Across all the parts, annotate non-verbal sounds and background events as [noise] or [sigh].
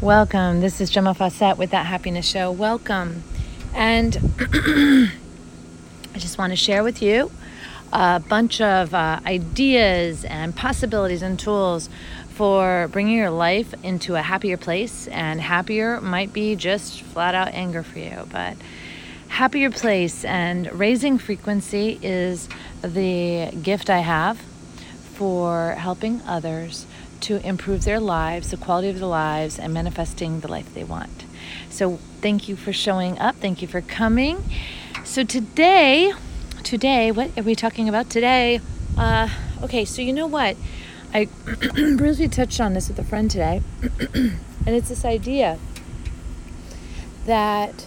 Welcome. This is Gemma Fawcett with That Happiness Show. Welcome. And [clears throat] I just want to share with you a bunch of uh, ideas and possibilities and tools for bringing your life into a happier place. And happier might be just flat out anger for you, but happier place and raising frequency is the gift I have for helping others to improve their lives, the quality of their lives, and manifesting the life they want. So, thank you for showing up. Thank you for coming. So, today, today, what are we talking about today? Uh, okay, so you know what? I [clears throat] briefly touched on this with a friend today, [clears throat] and it's this idea that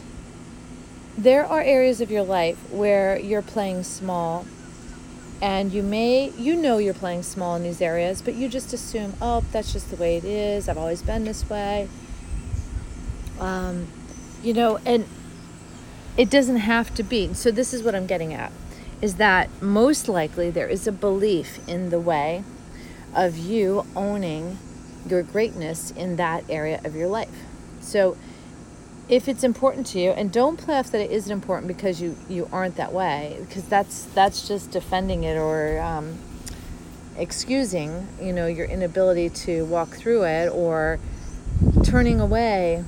there are areas of your life where you're playing small and you may you know you're playing small in these areas but you just assume oh that's just the way it is. I've always been this way. Um, you know and it doesn't have to be. So this is what i'm getting at is that most likely there is a belief in the way of you owning your greatness in that area of your life. So if it's important to you and don't play off that it isn't important because you you aren't that way because that's that's just defending it or um, excusing you know your inability to walk through it or turning away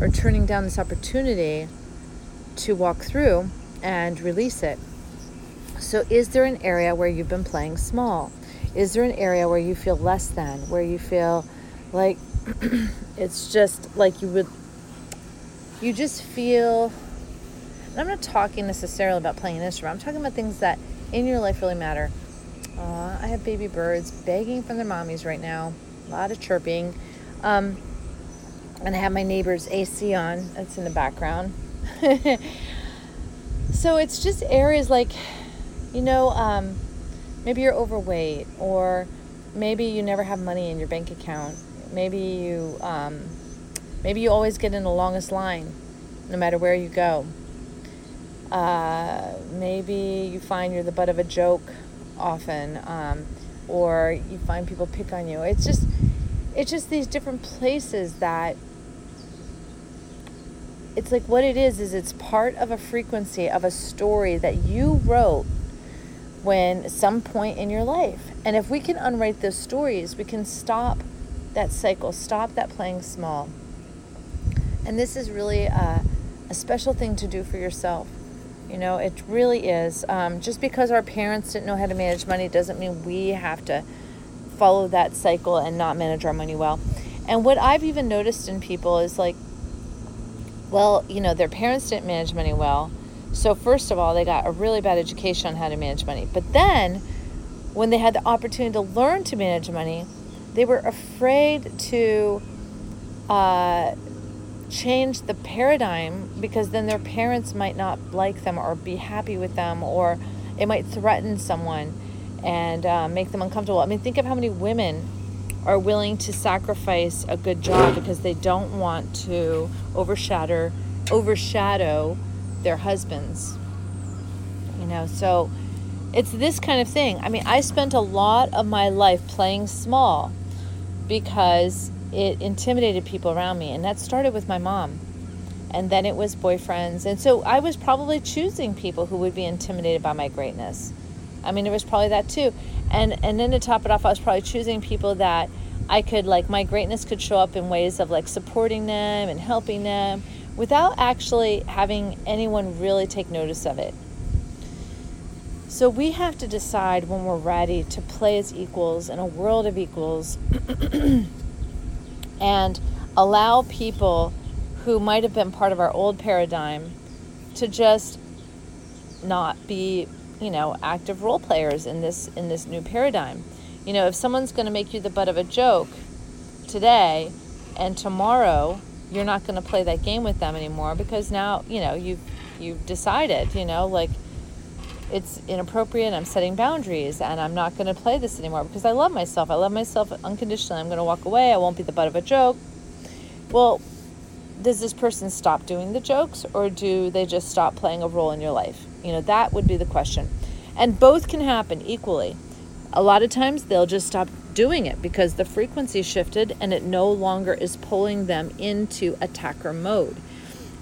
or turning down this opportunity to walk through and release it. So is there an area where you've been playing small? Is there an area where you feel less than where you feel like [clears throat] it's just like you would you just feel and i'm not talking necessarily about playing an instrument i'm talking about things that in your life really matter. I have baby birds begging from their mommies right now a lot of chirping um, and i have my neighbor's ac on that's in the background. [laughs] So it's just areas like you know um, maybe you're overweight or maybe you never have money in your bank account maybe you um, Maybe you always get in the longest line, no matter where you go. Uh, maybe you find you're the butt of a joke often, um, or you find people pick on you. It's just, it's just these different places that. It's like what it is is it's part of a frequency of a story that you wrote when some point in your life. And if we can unwrite those stories, we can stop that cycle, stop that playing small. And this is really a, a special thing to do for yourself. You know, it really is. Um, just because our parents didn't know how to manage money doesn't mean we have to follow that cycle and not manage our money well. And what I've even noticed in people is like, well, you know, their parents didn't manage money well. So, first of all, they got a really bad education on how to manage money. But then, when they had the opportunity to learn to manage money, they were afraid to uh, change the paradigm because then their parents might not like them or be happy with them or it might threaten someone and uh, make them uncomfortable. I mean, think of how many women are willing to sacrifice a good job because they don't want to overshadow overshadow their husbands. You know, so it's this kind of thing. I mean, I spent a lot of my life playing small because it intimidated people around me. And that started with my mom. And then it was boyfriends. And so I was probably choosing people who would be intimidated by my greatness. I mean, it was probably that too. And and then to top it off, I was probably choosing people that I could like my greatness could show up in ways of like supporting them and helping them without actually having anyone really take notice of it. So we have to decide when we're ready to play as equals in a world of equals [clears throat] and allow people who might have been part of our old paradigm to just not be you know active role players in this in this new paradigm. You know if someone's going to make you the butt of a joke today and tomorrow you're not going to play that game with them anymore because now you know you've you've decided you know like it's inappropriate i'm setting boundaries and i'm not going to play this anymore because i love myself. I love myself unconditionally. I'm going to walk away. I won't be the butt of a joke. Well does this person stop doing the jokes or do they just stop playing a role in your life? You know that would be the question. And both can happen equally. A lot of times they'll just stop doing it because the frequency shifted and it no longer is pulling them into attacker mode.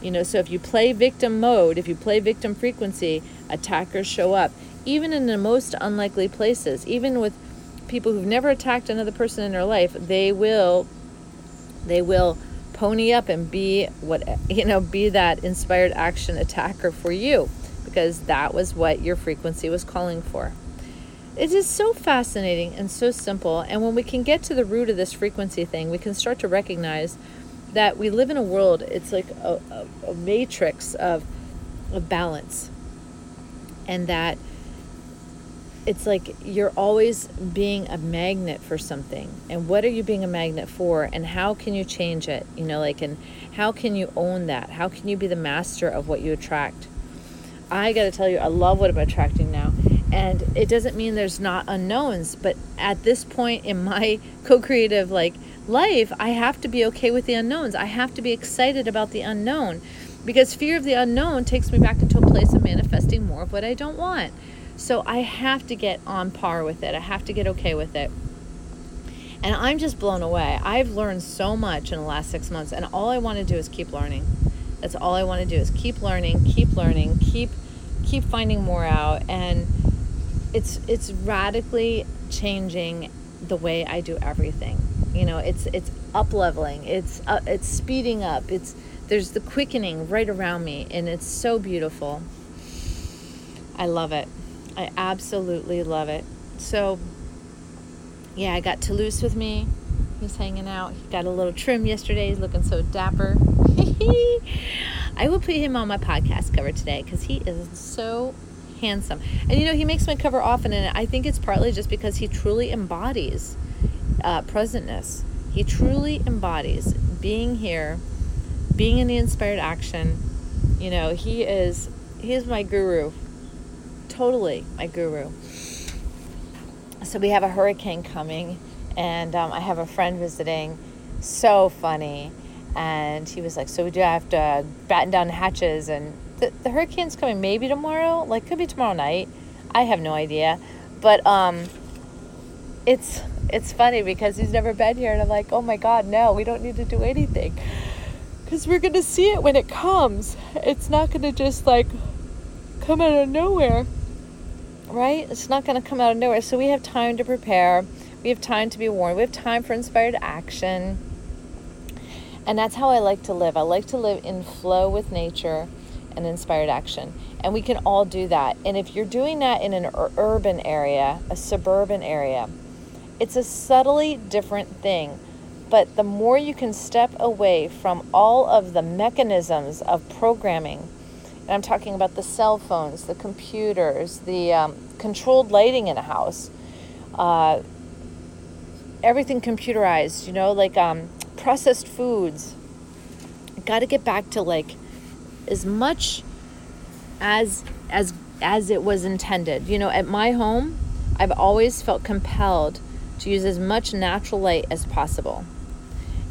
You know, so if you play victim mode, if you play victim frequency, attackers show up, even in the most unlikely places, even with people who've never attacked another person in their life, they will they will pony up and be what [laughs] you know, be that inspired action attacker for you because that was what your frequency was calling for. It is so fascinating and so simple. And when we can get to the root of this frequency thing, we can start to recognize that we live in a world, it's like a, a, a matrix of, of balance. And that it's like you're always being a magnet for something. And what are you being a magnet for? And how can you change it? You know, like, and how can you own that? How can you be the master of what you attract? I got to tell you, I love what I'm attracting now. And it doesn't mean there's not unknowns, but at this point in my [laughs] co-creative like life, I have to be okay with the unknowns. I have to be excited about the unknown because fear of the unknown takes me back into a place of manifesting more of what I don't want. So I have to get on par with it. I have to get okay with it. And I'm just blown away. I've learned so much in the last six months, and all I want to do is keep learning. That's all I want to do is keep learning, keep learning, keep keep finding more out and it's it's radically changing the way I do everything. You know, it's it's up leveling. It's uh, it's speeding up. It's there's the quickening right around me and it's so beautiful. I love it. I absolutely love it. So yeah, I got Toulouse with me. He's hanging out. He got a little trim yesterday. He's looking so dapper. [laughs] I will put him on my podcast cover today because he is so handsome. And you know, he makes my cover often, and I think it's partly just because he truly embodies uh, presentness. He truly embodies being here, being in the inspired action. You know, he is he is my guru. Totally my guru. So we have a hurricane coming, and um, I have a friend visiting. So funny and he was like, "So do I have to batten down the hatches." And the, the hurricane's coming maybe tomorrow, like could be tomorrow night. I have no idea, but um, it's it's funny because he's never been here, and I'm like, "Oh my God, no, we don't need to do anything." Because we're gonna see it when it comes. It's not gonna just like come out of nowhere, right? It's not gonna come out of nowhere. So we have time to prepare. We have time to be warned. We have time for inspired action and that's how I like to live. I like to live in flow with nature and inspired action. And we can all do that. And if you're doing that in an urban area, a suburban area, it's a subtly different thing. But the more you can step away from all of the mechanisms of programming, and I'm talking about the cell phones, the computers, the um, controlled lighting in a house, uh, everything computerized, you know, like um, processed foods. Got to get back to like as much as as as it was intended. You know, at my home, I've always felt compelled to use as much natural light as possible.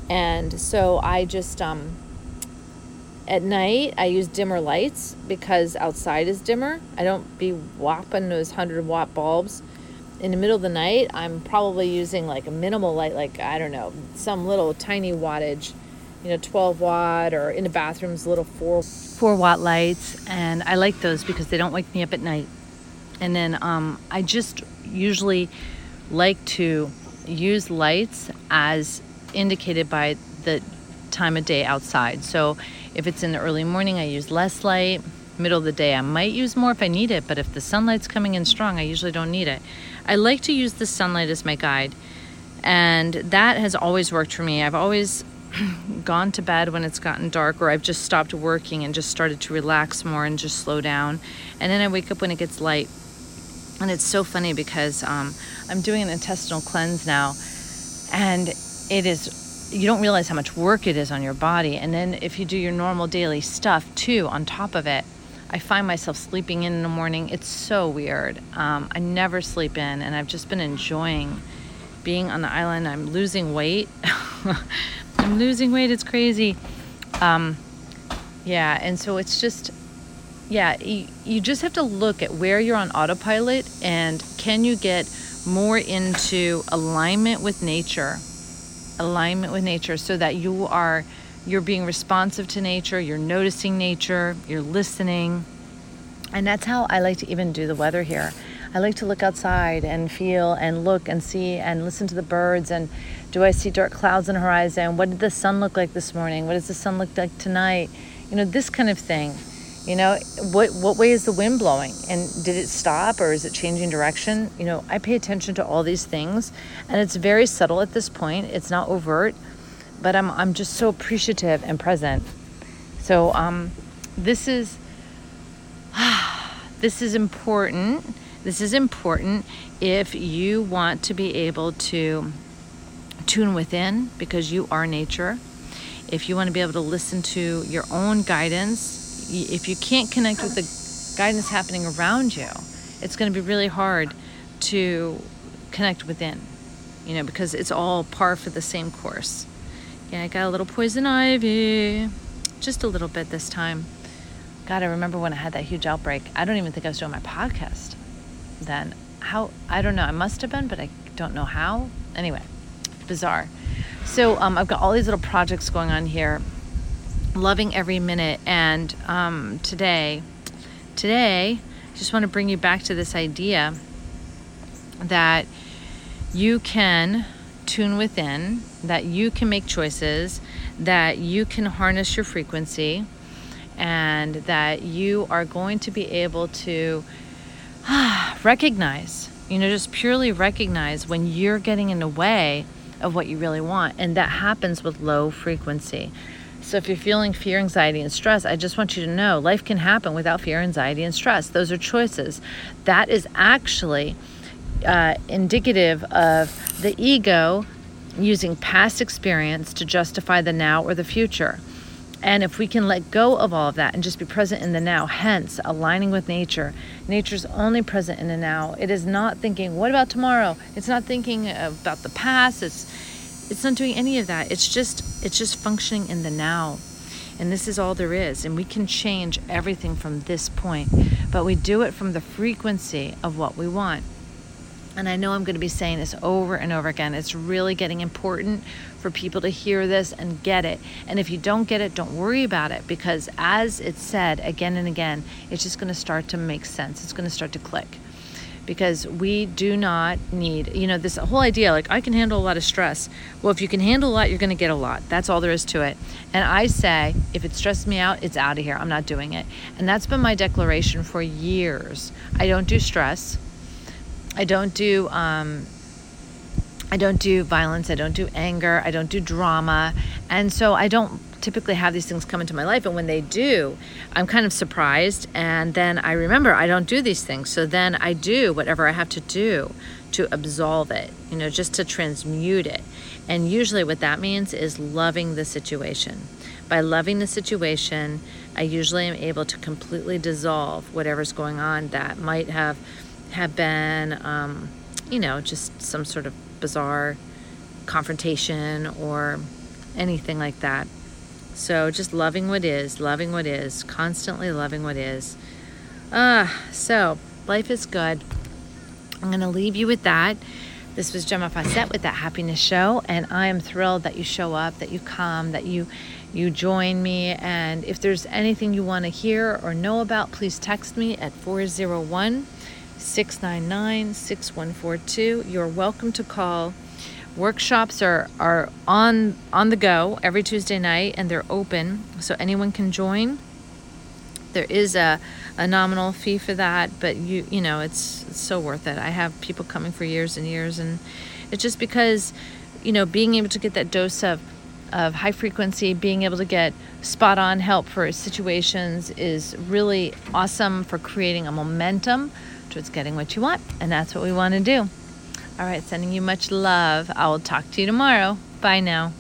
And so I just um at night I use dimmer lights because outside is dimmer. I don't be whopping those 100 watt bulbs in the middle of the night, I'm probably using like a minimal light, like I don't know, some little tiny wattage, you know, 12 watt, or in the bathrooms, little four four watt lights, and I like those because they don't wake me up at night. And then um, I just usually like to use lights as indicated by the time of day outside. So if it's in the early morning, I use less light. Middle of the day, I might use more if I need it, but if the sunlight's coming in strong, I usually don't need it. I like to use the sunlight as my guide, and that has always worked for me. I've always [sighs] gone to bed when it's gotten dark, or I've just stopped working and just started to relax more and just slow down. And then I wake up when it gets light. And it's so funny because um, I'm doing an intestinal cleanse now, and it is you don't realize how much work it is on your body. And then if you do your normal daily stuff too on top of it, I find myself sleeping in in the morning. It's so weird. Um, I never sleep in, and I've just been enjoying being on the island. I'm losing weight. [laughs] I'm losing weight. It's crazy. Um, yeah, and so it's just, yeah, you, you just have to look at where you're on autopilot and can you get more into alignment with nature, alignment with nature, so that you are you're being responsive to nature, you're noticing nature, you're listening. And that's how I like to even do the weather here. I like to look outside and feel and look and see and listen to the birds and do I see dark clouds on the horizon? What did the sun look like this morning? What does the sun look like tonight? You know, this kind of thing. You know, what what way is the wind blowing? And did it stop or is it changing direction? You know, I pay attention to all these things and it's very subtle at this point. It's not overt, but I'm I'm just so appreciative and present. So um this is [sighs] this is important. This is important if you want to be able to tune within because you are nature. If you want to be able to listen to your own guidance if you can't connect with the guidance happening around you, it's going to be really hard to connect within, you know, because it's all par for the same course. Yeah, I got a little poison ivy, just a little bit this time. God, I remember when I had that huge outbreak. I don't even think I was doing my podcast then. How, I don't know. I must have been, but I don't know how. Anyway, bizarre. So um, I've got all these little projects going on here loving every minute. And um, today, today, I just want to bring you back to this idea that you can tune within, that you can make choices, that you can harness your frequency, and that you are going to be able to [sighs] recognize, you know, just purely recognize when you're getting in the way of what you really want. And that happens with low frequency. So if you're feeling fear, anxiety, and stress, I just want you to know life can happen without fear, anxiety, and stress. Those are choices. That is actually uh, indicative of the ego using past experience to justify the now or the future. And if we can let go of all of that and just be present in the now, hence aligning with nature, nature's only present in the now. It is not thinking, what about tomorrow? It's not thinking about the past. It's it's not doing any of that. It's just it's just functioning in the now. And this is all there is. And we can change everything from this point. But we do it from the frequency of what we want. And I know I'm going to be saying this over and over again. It's really getting important for people to hear this and get it. And if you don't get it, don't worry about it because, as it's said again and again, it's just going to start to make sense. It's going to start to click because we do not need, you know, this whole idea like I can handle a lot of stress. Well, if you can handle a lot, you're going to get a lot. That's all there is to it. And I say, if it stresses me out, it's out of here. I'm not doing it. And that's been my declaration for years. I don't do stress. I don't do um, I don't do violence. I don't do anger. I don't do drama. And so I don't typically have these things come into my life. And when they do, I'm kind of surprised. And then I remember I don't do these things. So then I do whatever I have to do to absolve it, you know, just to transmute it. And usually what that means is loving the situation. By loving the situation, I usually am able to completely dissolve whatever's going on that might have have been, um, you know, just some sort of bizarre confrontation or anything like that. So just loving what is, loving what is, constantly loving what is. Ah, uh, so life is good. I'm going to leave you with that. This was Gemma Fawcett with that happiness show, and I am thrilled that you show up, that you come, that you you join me. And if there's anything you want to hear or know about, please text me at 401 699 6142. You're welcome to call workshops are, are on on the go every Tuesday night and they're open so anyone can join. There is a, a nominal fee for that, but you you know it's, it's so worth it. I have people coming for years and years and it's just because you know being able to get that dose of of high frequency, being able to get spot on help for situations is really awesome for creating a momentum towards getting what you want. And that's what we want to do. All right, sending you much love. I will talk to you tomorrow. Bye now.